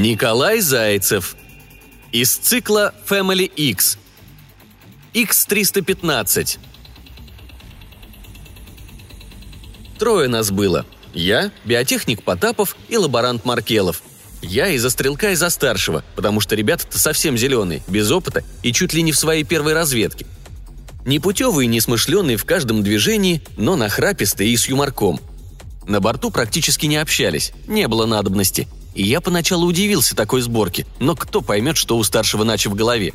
Николай Зайцев. Из цикла Family X. X315. Трое нас было. Я, биотехник Потапов и лаборант Маркелов. Я из-за стрелка и за старшего, потому что ребята-то совсем зеленые, без опыта и чуть ли не в своей первой разведке. Непутевые несмышленные в каждом движении, но нахрапистые и с юморком. На борту практически не общались, не было надобности – и я поначалу удивился такой сборке, но кто поймет, что у старшего Начи в голове.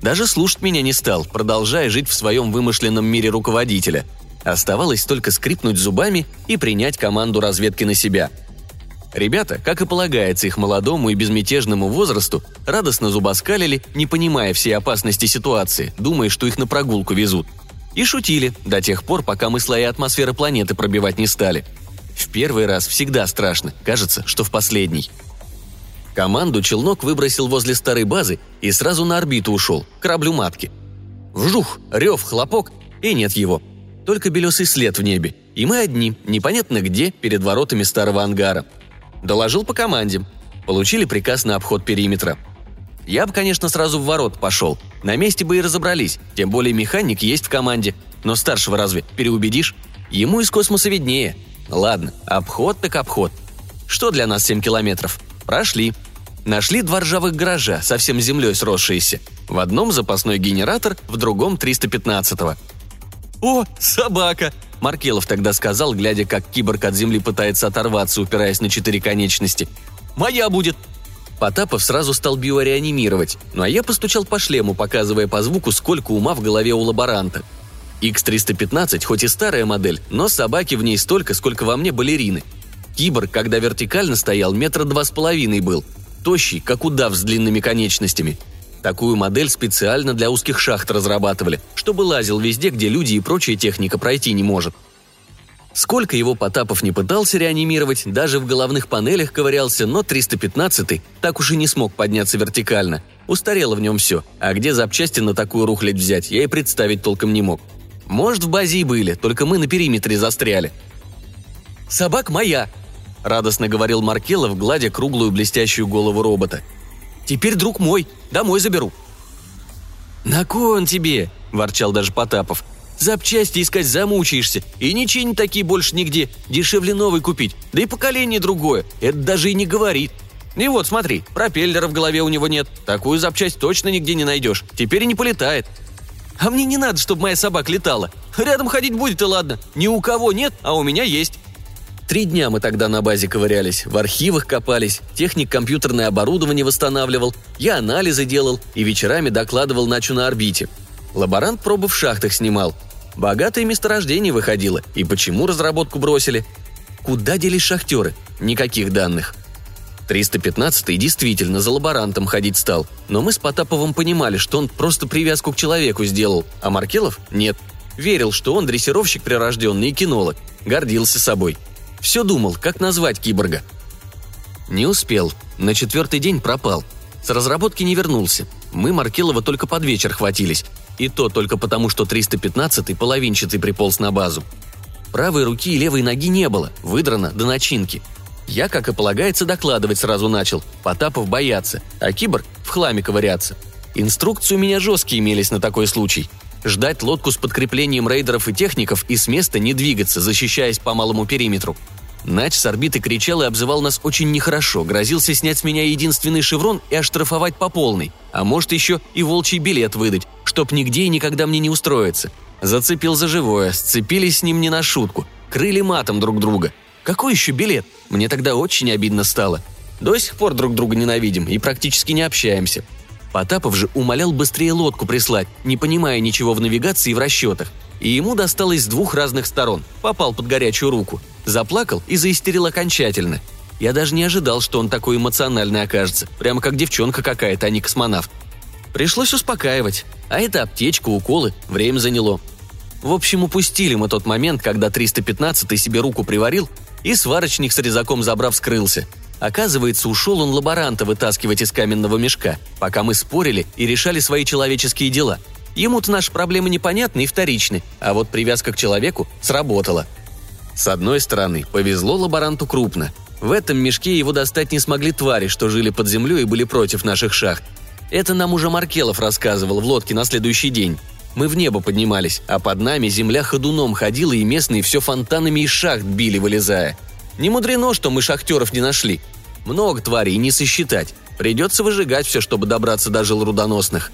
Даже слушать меня не стал, продолжая жить в своем вымышленном мире руководителя. Оставалось только скрипнуть зубами и принять команду разведки на себя. Ребята, как и полагается их молодому и безмятежному возрасту, радостно зубоскалили, не понимая всей опасности ситуации, думая, что их на прогулку везут. И шутили до тех пор, пока мы слои атмосферы планеты пробивать не стали – в первый раз всегда страшно, кажется, что в последний. Команду челнок выбросил возле старой базы и сразу на орбиту ушел, к кораблю матки. Вжух, рев, хлопок, и нет его. Только белесый след в небе. И мы одни, непонятно где, перед воротами старого ангара. Доложил по команде. Получили приказ на обход периметра. Я бы, конечно, сразу в ворот пошел. На месте бы и разобрались, тем более механик есть в команде. Но старшего разве переубедишь? Ему из космоса виднее – Ладно, обход так обход. Что для нас 7 километров? Прошли. Нашли два ржавых гаража, совсем землей сросшиеся. В одном запасной генератор, в другом 315-го. «О, собака!» Маркелов тогда сказал, глядя, как киборг от земли пытается оторваться, упираясь на четыре конечности. «Моя будет!» Потапов сразу стал биореанимировать, ну а я постучал по шлему, показывая по звуку, сколько ума в голове у лаборанта – X315 хоть и старая модель, но собаки в ней столько, сколько во мне балерины. Киборг, когда вертикально стоял, метра два с половиной был. Тощий, как удав с длинными конечностями. Такую модель специально для узких шахт разрабатывали, чтобы лазил везде, где люди и прочая техника пройти не может. Сколько его Потапов не пытался реанимировать, даже в головных панелях ковырялся, но 315-й так уж и не смог подняться вертикально. Устарело в нем все, а где запчасти на такую рухлядь взять, я и представить толком не мог – может, в базе и были, только мы на периметре застряли. «Собак моя!» – радостно говорил Маркелов, гладя круглую блестящую голову робота. «Теперь, друг мой, домой заберу». «На кой он тебе?» – ворчал даже Потапов. «Запчасти искать замучаешься, и не такие больше нигде, дешевле новый купить, да и поколение другое, это даже и не говорит. И вот, смотри, пропеллера в голове у него нет, такую запчасть точно нигде не найдешь, теперь и не полетает, а мне не надо, чтобы моя собака летала. Рядом ходить будет и ладно. Ни у кого нет, а у меня есть. Три дня мы тогда на базе ковырялись, в архивах копались, техник компьютерное оборудование восстанавливал, я анализы делал и вечерами докладывал Начу на орбите. Лаборант пробы в шахтах снимал. Богатое месторождение выходило, и почему разработку бросили? Куда делись шахтеры? Никаких данных. 315-й действительно за лаборантом ходить стал, но мы с Потаповым понимали, что он просто привязку к человеку сделал, а Маркелов – нет. Верил, что он дрессировщик прирожденный и кинолог. Гордился собой. Все думал, как назвать киборга. Не успел. На четвертый день пропал. С разработки не вернулся. Мы Маркелова только под вечер хватились. И то только потому, что 315-й половинчатый приполз на базу. Правой руки и левой ноги не было, выдрано до начинки – я, как и полагается, докладывать сразу начал. Потапов бояться, а киборг в хламе ковыряться. Инструкции у меня жесткие имелись на такой случай. Ждать лодку с подкреплением рейдеров и техников и с места не двигаться, защищаясь по малому периметру. Нач с орбиты кричал и обзывал нас очень нехорошо, грозился снять с меня единственный шеврон и оштрафовать по полной, а может еще и волчий билет выдать, чтоб нигде и никогда мне не устроиться. Зацепил за живое, сцепились с ним не на шутку, крыли матом друг друга – какой еще билет? Мне тогда очень обидно стало. До сих пор друг друга ненавидим и практически не общаемся. Потапов же умолял быстрее лодку прислать, не понимая ничего в навигации и в расчетах. И ему досталось с двух разных сторон. Попал под горячую руку. Заплакал и заистерил окончательно. Я даже не ожидал, что он такой эмоциональный окажется. Прямо как девчонка какая-то, а не космонавт. Пришлось успокаивать. А это аптечка, уколы, время заняло. В общем, упустили мы тот момент, когда 315 себе руку приварил, и сварочник с резаком забрав скрылся. Оказывается, ушел он лаборанта вытаскивать из каменного мешка, пока мы спорили и решали свои человеческие дела. Ему-то наши проблемы непонятны и вторичны, а вот привязка к человеку сработала. С одной стороны, повезло лаборанту крупно. В этом мешке его достать не смогли твари, что жили под землей и были против наших шахт. Это нам уже Маркелов рассказывал в лодке на следующий день. Мы в небо поднимались, а под нами земля ходуном ходила, и местные все фонтанами из шахт били, вылезая. Не мудрено, что мы шахтеров не нашли. Много тварей не сосчитать. Придется выжигать все, чтобы добраться до жил рудоносных.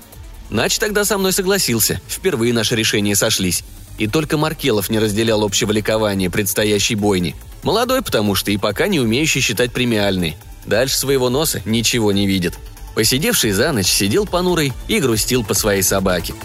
Нач тогда со мной согласился. Впервые наши решения сошлись. И только Маркелов не разделял общего ликования предстоящей бойни. Молодой, потому что и пока не умеющий считать премиальный. Дальше своего носа ничего не видит. Посидевший за ночь сидел понурый и грустил по своей собаке –